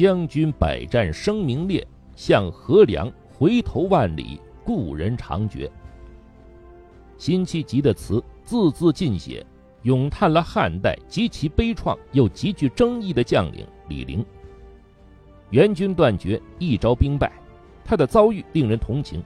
将军百战声名烈，向河梁回头万里，故人长绝。辛弃疾的词字字尽写，咏叹了汉代极其悲怆又极具争议的将领李陵。援军断绝，一朝兵败，他的遭遇令人同情；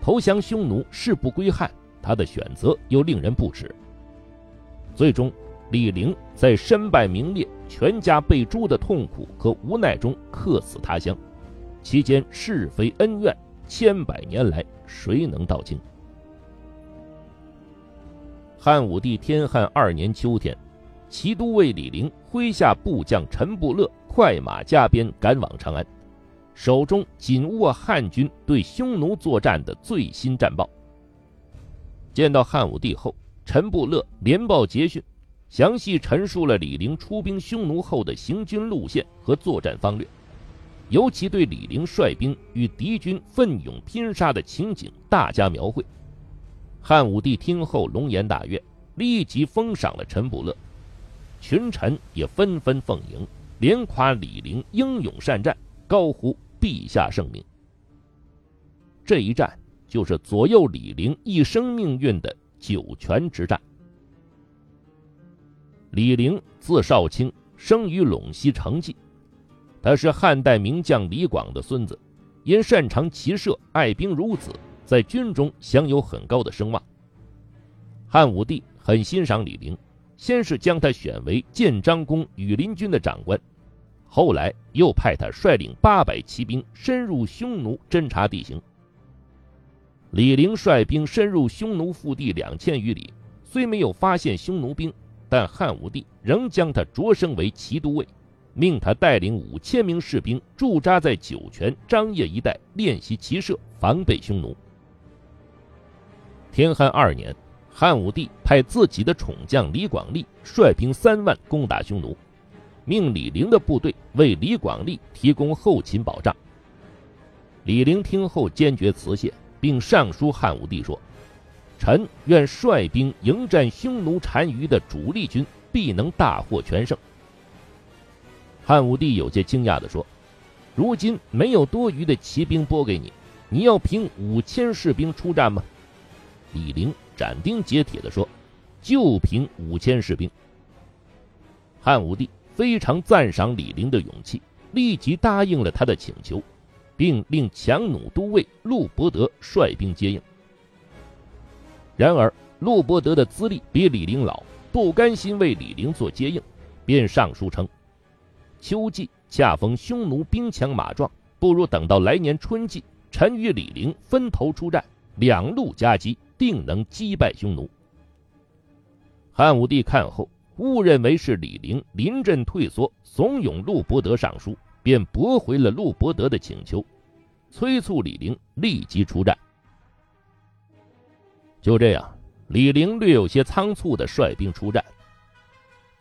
投降匈奴，誓不归汉，他的选择又令人不齿。最终，李陵在身败名裂、全家被诛的痛苦和无奈中客死他乡，其间是非恩怨，千百年来谁能道清？汉武帝天汉二年秋天，骑都尉李陵麾下部将陈布勒快马加鞭赶往长安，手中紧握汉军对匈奴作战的最新战报。见到汉武帝后，陈布勒连报捷讯，详细陈述了李陵出兵匈奴后的行军路线和作战方略，尤其对李陵率兵与敌军奋勇拼杀的情景大加描绘。汉武帝听后龙颜大悦，立即封赏了陈布勒，群臣也纷纷奉迎，连夸李陵英勇善战，高呼陛下圣明。这一战就是左右李陵一生命运的九泉之战。李陵字少卿，生于陇西成纪，他是汉代名将李广的孙子，因擅长骑射，爱兵如子。在军中享有很高的声望。汉武帝很欣赏李陵，先是将他选为建章宫羽林军的长官，后来又派他率领八百骑兵深入匈奴侦察地形。李陵率兵深入匈奴腹地两千余里，虽没有发现匈奴兵，但汉武帝仍将他擢升为骑都尉，命他带领五千名士兵驻扎在酒泉、张掖一带练习骑射，防备匈奴。天汉二年，汉武帝派自己的宠将李广利率兵三万攻打匈奴，命李陵的部队为李广利提供后勤保障。李陵听后坚决辞谢，并上书汉武帝说：“臣愿率兵迎战匈奴单于的主力军，必能大获全胜。”汉武帝有些惊讶地说：“如今没有多余的骑兵拨给你，你要凭五千士兵出战吗？”李陵斩钉截铁地说：“就凭五千士兵。”汉武帝非常赞赏李陵的勇气，立即答应了他的请求，并令强弩都尉陆伯德率兵接应。然而，陆伯德的资历比李陵老，不甘心为李陵做接应，便上书称：“秋季恰逢匈奴兵强马壮，不如等到来年春季，臣与李陵分头出战，两路夹击。”定能击败匈奴。汉武帝看后，误认为是李陵临阵退缩，怂恿陆伯德上书，便驳回了陆伯德的请求，催促李陵立即出战。就这样，李陵略有些仓促的率兵出战。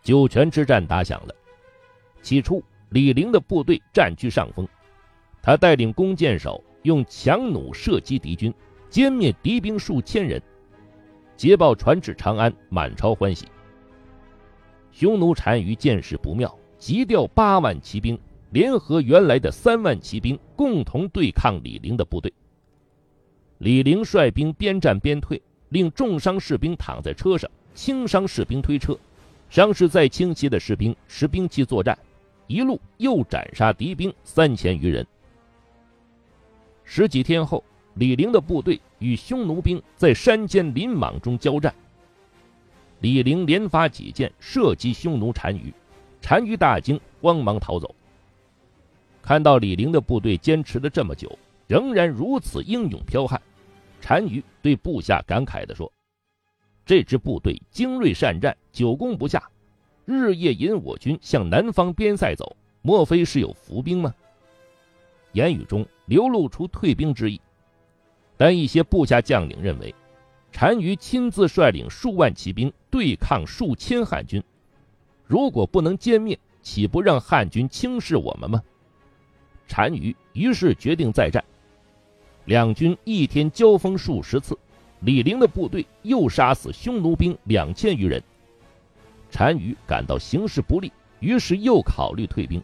酒泉之战打响了。起初，李陵的部队占据上风，他带领弓箭手用强弩射击敌军。歼灭敌兵数千人，捷报传至长安，满朝欢喜。匈奴单于见势不妙，急调八万骑兵，联合原来的三万骑兵，共同对抗李陵的部队。李陵率兵边战边退，令重伤士兵躺在车上，轻伤士兵推车，伤势再轻些的士兵持兵器作战，一路又斩杀敌兵三千余人。十几天后。李陵的部队与匈奴兵在山间林莽中交战。李陵连发几箭射击匈奴单于，单于大惊，慌忙逃走。看到李陵的部队坚持了这么久，仍然如此英勇剽悍，单于对部下感慨地说：“这支部队精锐善战，久攻不下，日夜引我军向南方边塞走，莫非是有伏兵吗？”言语中流露出退兵之意。但一些部下将领认为，单于亲自率领数万骑兵对抗数千汉军，如果不能歼灭，岂不让汉军轻视我们吗？单于于是决定再战。两军一天交锋数十次，李陵的部队又杀死匈奴兵两千余人。单于感到形势不利，于是又考虑退兵。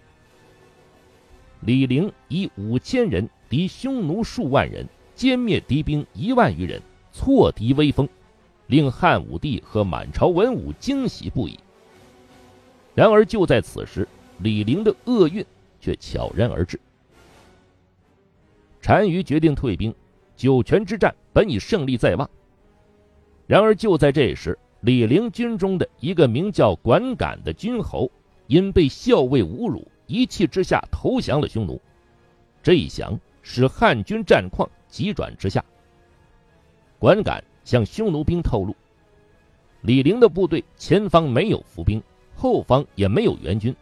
李陵以五千人敌匈奴数万人，歼灭敌兵一万余人，挫敌威风，令汉武帝和满朝文武惊喜不已。然而就在此时，李陵的厄运却悄然而至。单于决定退兵，酒泉之战本已胜利在望。然而就在这时，李陵军中的一个名叫管敢的军侯，因被校尉侮辱，一气之下投降了匈奴。这一降使汉军战况急转直下。管敢向匈奴兵透露，李陵的部队前方没有伏兵，后方也没有援军。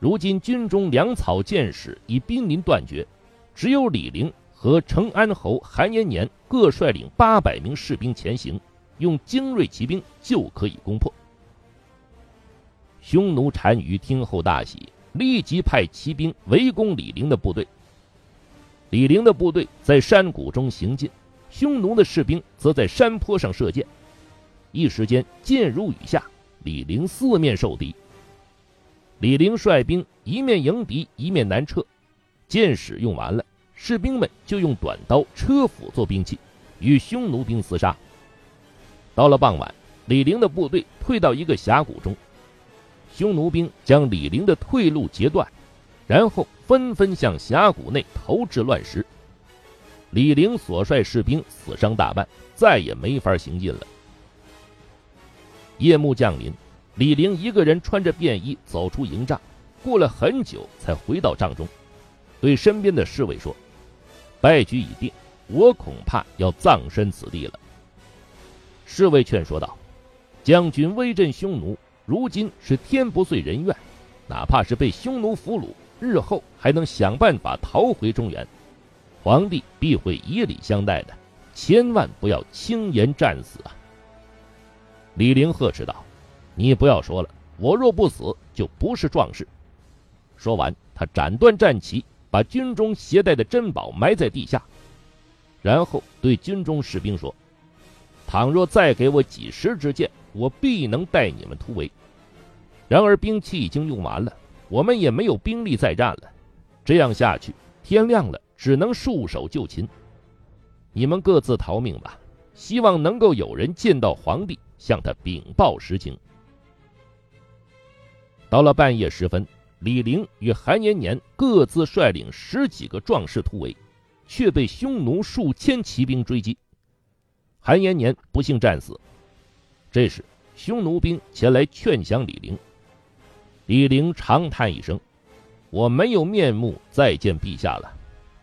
如今军中粮草箭矢已濒临断绝，只有李陵和成安侯韩延年各率领八百名士兵前行。用精锐骑兵就可以攻破。匈奴单于听后大喜，立即派骑兵围攻李陵的部队。李陵的部队在山谷中行进，匈奴的士兵则在山坡上射箭。一时间箭如雨下，李陵四面受敌。李陵率兵一面迎敌，一面南撤。箭矢用完了，士兵们就用短刀、车斧做兵器，与匈奴兵厮杀。到了傍晚，李陵的部队退到一个峡谷中，匈奴兵将李陵的退路截断，然后纷纷向峡谷内投掷乱石。李陵所率士兵死伤大半，再也没法行进了。夜幕降临，李陵一个人穿着便衣走出营帐，过了很久才回到帐中，对身边的侍卫说：“败局已定，我恐怕要葬身此地了。”侍卫劝说道：“将军威震匈奴，如今是天不遂人愿，哪怕是被匈奴俘虏，日后还能想办法逃回中原。皇帝必会以礼相待的，千万不要轻言战死啊！”李陵呵斥道：“你不要说了，我若不死，就不是壮士。”说完，他斩断战旗，把军中携带的珍宝埋在地下，然后对军中士兵说。倘若再给我几十支箭，我必能带你们突围。然而兵器已经用完了，我们也没有兵力再战了。这样下去，天亮了只能束手就擒。你们各自逃命吧，希望能够有人见到皇帝，向他禀报实情。到了半夜时分，李陵与韩延年各自率领十几个壮士突围，却被匈奴数千骑兵追击。韩延年不幸战死。这时，匈奴兵前来劝降李陵。李陵长叹一声：“我没有面目再见陛下了。”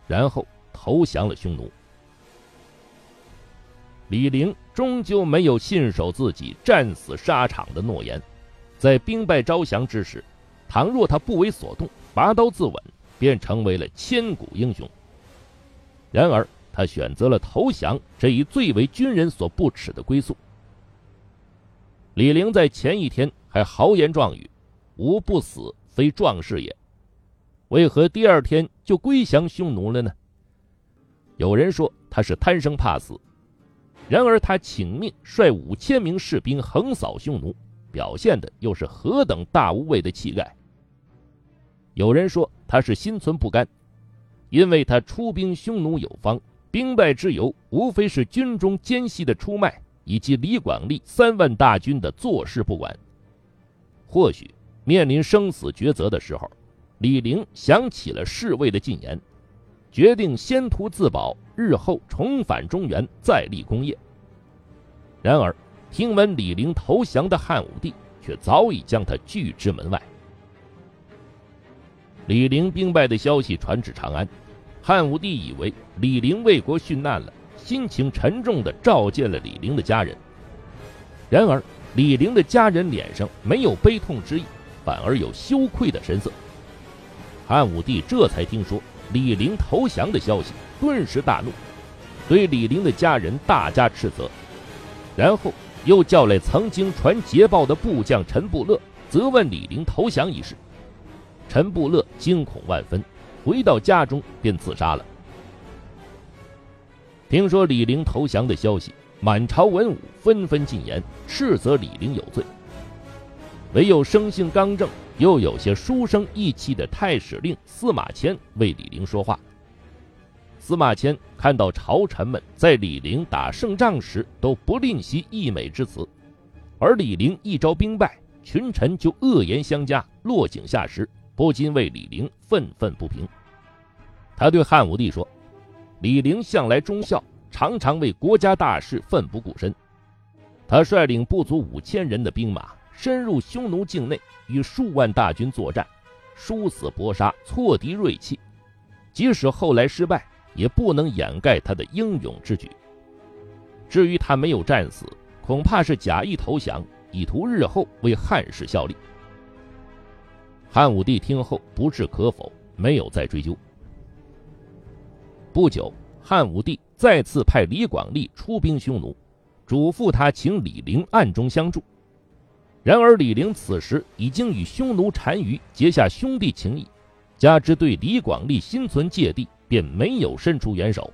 然后投降了匈奴。李陵终究没有信守自己战死沙场的诺言，在兵败招降之时，倘若他不为所动，拔刀自刎，便成为了千古英雄。然而，他选择了投降这一最为军人所不耻的归宿。李陵在前一天还豪言壮语：“吾不死，非壮士也。”为何第二天就归降匈奴了呢？有人说他是贪生怕死，然而他请命率五千名士兵横扫匈奴，表现的又是何等大无畏的气概。有人说他是心存不甘，因为他出兵匈奴有方。兵败之由，无非是军中奸细的出卖，以及李广利三万大军的坐视不管。或许面临生死抉择的时候，李陵想起了侍卫的进言，决定先图自保，日后重返中原，再立功业。然而，听闻李陵投降的汉武帝却早已将他拒之门外。李陵兵败的消息传至长安。汉武帝以为李陵为国殉难了，心情沉重地召见了李陵的家人。然而，李陵的家人脸上没有悲痛之意，反而有羞愧的神色。汉武帝这才听说李陵投降的消息，顿时大怒，对李陵的家人大加斥责，然后又叫来曾经传捷报的部将陈布勒，责问李陵投降一事。陈布勒惊恐万分。回到家中便自杀了。听说李陵投降的消息，满朝文武纷纷进言，斥责李陵有罪。唯有生性刚正、又有些书生意气的太史令司马迁为李陵说话。司马迁看到朝臣们在李陵打胜仗时都不吝惜溢美之词，而李陵一招兵败，群臣就恶言相加，落井下石，不禁为李陵愤愤不平。他对汉武帝说：“李陵向来忠孝，常常为国家大事奋不顾身。他率领不足五千人的兵马，深入匈奴境内，与数万大军作战，殊死搏杀，挫敌锐气。即使后来失败。”也不能掩盖他的英勇之举。至于他没有战死，恐怕是假意投降，以图日后为汉室效力。汉武帝听后不置可否，没有再追究。不久，汉武帝再次派李广利出兵匈奴，嘱咐他请李陵暗中相助。然而李陵此时已经与匈奴单于结下兄弟情谊，加之对李广利心存芥蒂。便没有伸出援手。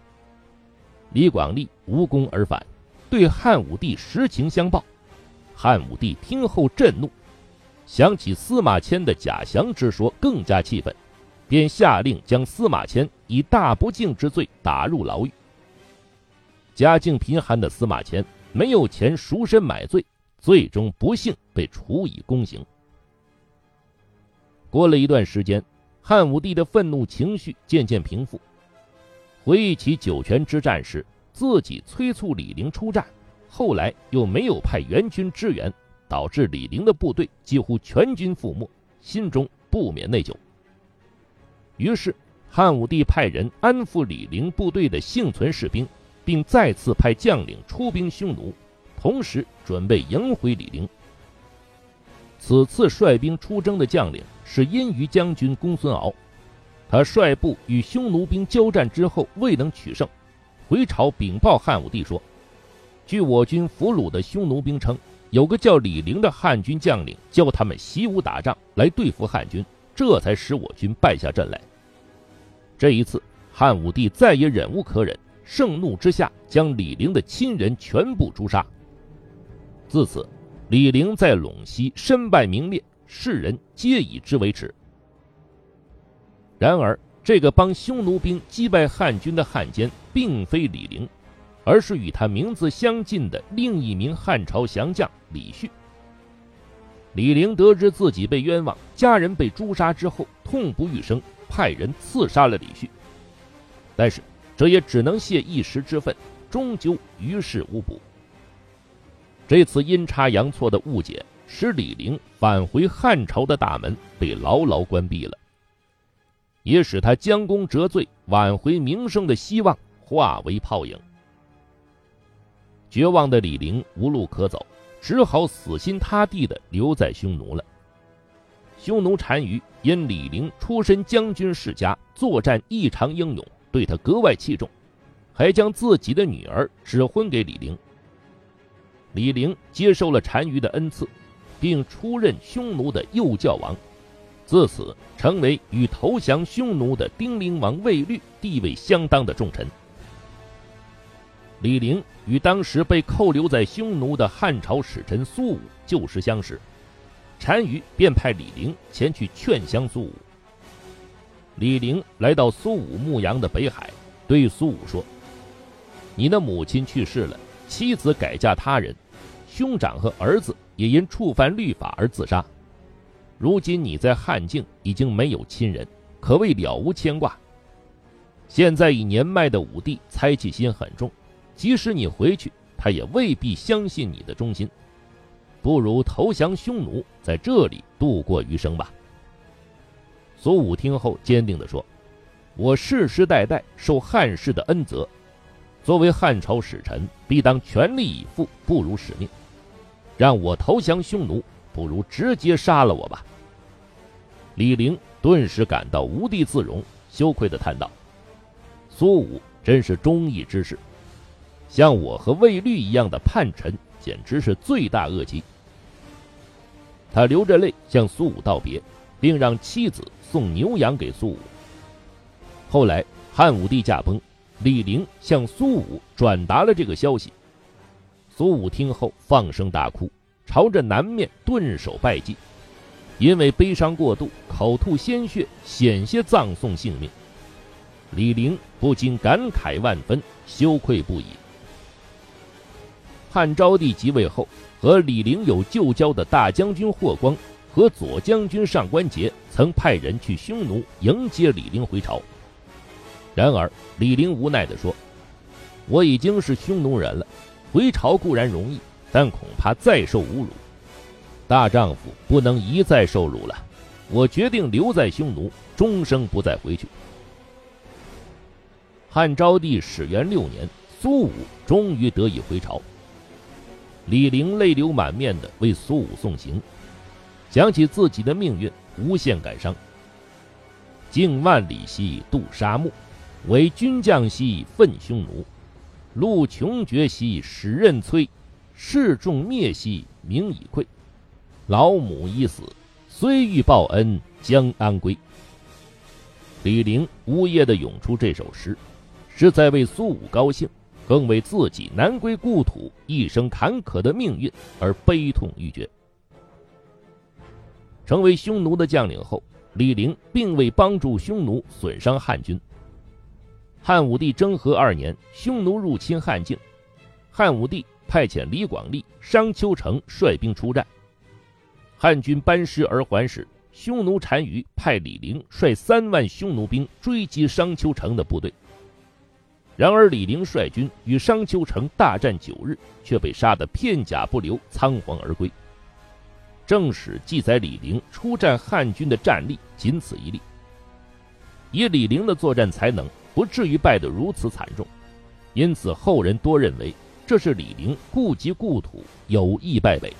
李广利无功而返，对汉武帝实情相报。汉武帝听后震怒，想起司马迁的假降之说，更加气愤，便下令将司马迁以大不敬之罪打入牢狱。家境贫寒的司马迁没有钱赎身买罪，最终不幸被处以宫刑。过了一段时间，汉武帝的愤怒情绪渐渐平复。回忆起酒泉之战时，自己催促李陵出战，后来又没有派援军支援，导致李陵的部队几乎全军覆没，心中不免内疚。于是，汉武帝派人安抚李陵部队的幸存士兵，并再次派将领出兵匈奴，同时准备迎回李陵。此次率兵出征的将领是殷于将军公孙敖。他率部与匈奴兵交战之后未能取胜，回朝禀报汉武帝说：“据我军俘虏的匈奴兵称，有个叫李陵的汉军将领教他们习武打仗来对付汉军，这才使我军败下阵来。”这一次，汉武帝再也忍无可忍，盛怒之下将李陵的亲人全部诛杀。自此，李陵在陇西身败名裂，世人皆以之为耻。然而，这个帮匈奴兵击败汉军的汉奸，并非李陵，而是与他名字相近的另一名汉朝降将李旭。李陵得知自己被冤枉，家人被诛杀之后，痛不欲生，派人刺杀了李旭。但是，这也只能泄一时之愤，终究于事无补。这次阴差阳错的误解，使李陵返回汉朝的大门被牢牢关闭了。也使他将功折罪、挽回名声的希望化为泡影。绝望的李陵无路可走，只好死心塌地地留在匈奴了。匈奴单于因李陵出身将军世家，作战异常英勇，对他格外器重，还将自己的女儿指婚给李陵。李陵接受了单于的恩赐，并出任匈奴的右教王。自此成为与投降匈奴的丁陵王卫律地位相当的重臣。李陵与当时被扣留在匈奴的汉朝使臣苏武旧时相识，单于便派李陵前去劝降苏武。李陵来到苏武牧羊的北海，对苏武说：“你的母亲去世了，妻子改嫁他人，兄长和儿子也因触犯律法而自杀。”如今你在汉境已经没有亲人，可谓了无牵挂。现在以年迈的武帝猜忌心很重，即使你回去，他也未必相信你的忠心。不如投降匈奴，在这里度过余生吧。苏武听后坚定地说：“我世世代代受汉室的恩泽，作为汉朝使臣，必当全力以赴，不辱使命。让我投降匈奴。”不如直接杀了我吧。李陵顿时感到无地自容，羞愧的叹道：“苏武真是忠义之士，像我和卫律一样的叛臣，简直是罪大恶极。”他流着泪向苏武道别，并让妻子送牛羊给苏武。后来汉武帝驾崩，李陵向苏武转达了这个消息。苏武听后放声大哭。朝着南面顿首拜祭，因为悲伤过度，口吐鲜血，险些葬送性命。李陵不禁感慨万分，羞愧不已。汉昭帝即位后，和李陵有旧交的大将军霍光和左将军上官桀曾派人去匈奴迎接李陵回朝。然而，李陵无奈地说：“我已经是匈奴人了，回朝固然容易，但恐怕再受侮辱。大丈夫不能一再受辱了，我决定留在匈奴，终生不再回去。”汉昭帝始元六年，苏武终于得以回朝。李陵泪流满面地为苏武送行，想起自己的命运，无限感伤。敬万里兮渡沙漠，为君将兮奋匈奴。路穷绝兮使刃摧，士众灭兮名已溃。老母已死，虽欲报恩将安归？李陵呜咽地涌出这首诗。是在为苏武高兴，更为自己南归故土、一生坎坷的命运而悲痛欲绝。成为匈奴的将领后，李陵并未帮助匈奴损伤汉军。汉武帝征和二年，匈奴入侵汉境，汉武帝派遣李广利、商丘成率兵出战，汉军班师而还时，匈奴单于派李陵率三万匈奴兵追击商丘成的部队。然而，李陵率军与商丘城大战九日，却被杀得片甲不留，仓皇而归。正史记载李陵出战汉军的战例仅此一例。以李陵的作战才能，不至于败得如此惨重，因此后人多认为这是李陵顾及故土，有意败北。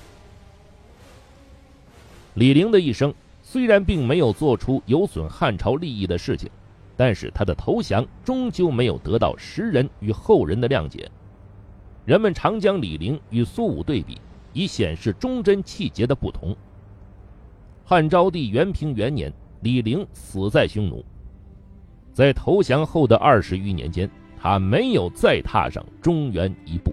李陵的一生虽然并没有做出有损汉朝利益的事情。但是他的投降终究没有得到时人与后人的谅解，人们常将李陵与苏武对比，以显示忠贞气节的不同。汉昭帝元平元年，李陵死在匈奴，在投降后的二十余年间，他没有再踏上中原一步。